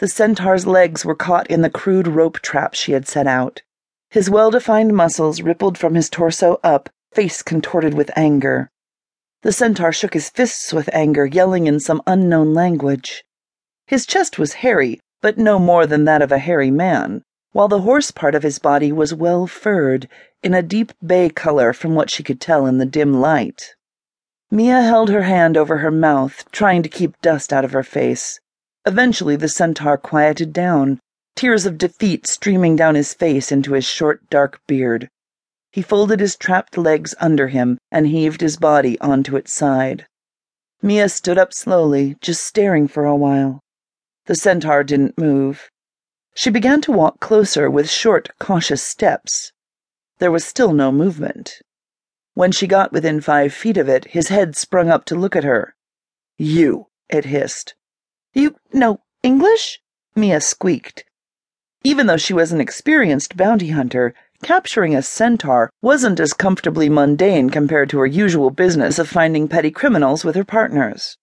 The centaur's legs were caught in the crude rope trap she had set out. His well defined muscles rippled from his torso up, face contorted with anger. The centaur shook his fists with anger, yelling in some unknown language. His chest was hairy, but no more than that of a hairy man, while the horse part of his body was well furred, in a deep bay color from what she could tell in the dim light. Mia held her hand over her mouth, trying to keep dust out of her face. Eventually the centaur quieted down, tears of defeat streaming down his face into his short dark beard. He folded his trapped legs under him and heaved his body onto its side. Mia stood up slowly, just staring for a while. The centaur didn't move. She began to walk closer with short, cautious steps. There was still no movement. When she got within five feet of it, his head sprung up to look at her. You, it hissed. You know English? Mia squeaked. Even though she was an experienced bounty hunter, Capturing a centaur wasn't as comfortably mundane compared to her usual business of finding petty criminals with her partners.